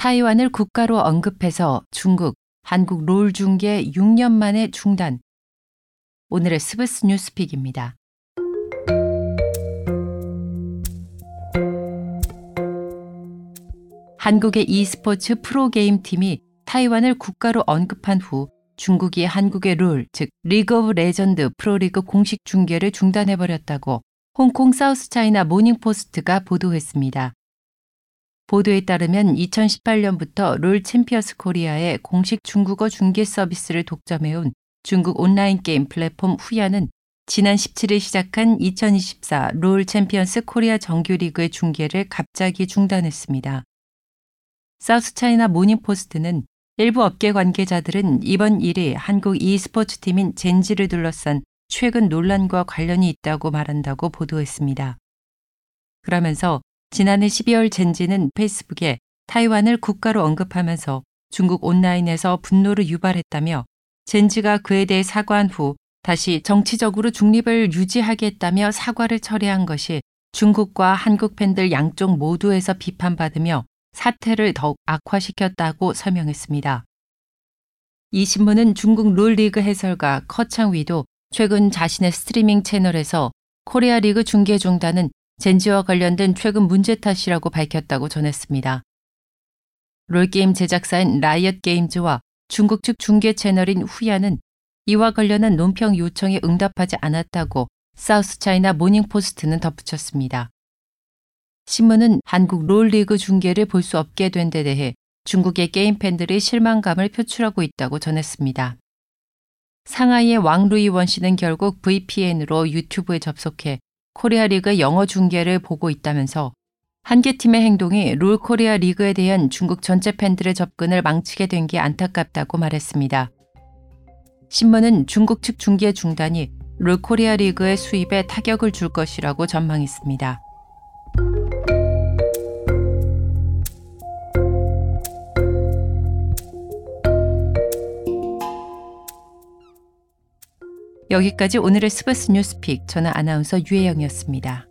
타이완을 국가로 언급해서 중국, 한국 롤 중계 6년 만에 중단. 오늘의 스브스 뉴스픽입니다. 한국의 e스포츠 프로게임 팀이 타이완을 국가로 언급한 후 중국이 한국의 롤, 즉 리그 오브 레전드 프로리그 공식 중계를 중단해버렸다고 홍콩 사우스차이나 모닝포스트가 보도했습니다. 보도에 따르면 2018년부터 롤 챔피언스 코리아의 공식 중국어 중계 서비스를 독점해온 중국 온라인 게임 플랫폼 후야는 지난 17일 시작한 2024 롤 챔피언스 코리아 정규리그의 중계를 갑자기 중단했습니다. 사우스 차이나 모닝포스트는 일부 업계 관계자들은 이번 일이 한국 e스포츠 팀인 젠지를 둘러싼 최근 논란과 관련이 있다고 말한다고 보도했습니다. 그러면서 지난해 12월 젠지는 페이스북에 타이완을 국가로 언급하면서 중국 온라인에서 분노를 유발했다며 젠지가 그에 대해 사과한 후 다시 정치적으로 중립을 유지하겠다며 사과를 철회한 것이 중국과 한국 팬들 양쪽 모두에서 비판받으며 사태를 더욱 악화시켰다고 설명했습니다. 이 신문은 중국 롤리그 해설가 커창위도 최근 자신의 스트리밍 채널에서 코리아 리그 중계 중단은 젠지와 관련된 최근 문제 탓이라고 밝혔다고 전했습니다. 롤게임 제작사인 라이엇 게임즈와 중국 측 중계 채널인 후야는 이와 관련한 논평 요청에 응답하지 않았다고 사우스 차이나 모닝포스트는 덧붙였습니다. 신문은 한국 롤리그 중계를 볼 수 없게 된 데 대해 중국의 게임 팬들이 실망감을 표출하고 있다고 전했습니다. 상하이의 왕루이 원 씨는 결국 VPN으로 유튜브에 접속해 코리아 리그 영어 중계를 보고 있다면서 한 개 팀의 행동이 롤 코리아 리그에 대한 중국 전체 팬들의 접근을 망치게 된 게 안타깝다고 말했습니다. 신문은 중국 측 중계 중단이 롤 코리아 리그의 수입에 타격을 줄 것이라고 전망했습니다. 여기까지 오늘의 스브스 뉴스픽 저는 아나운서 유혜영이었습니다.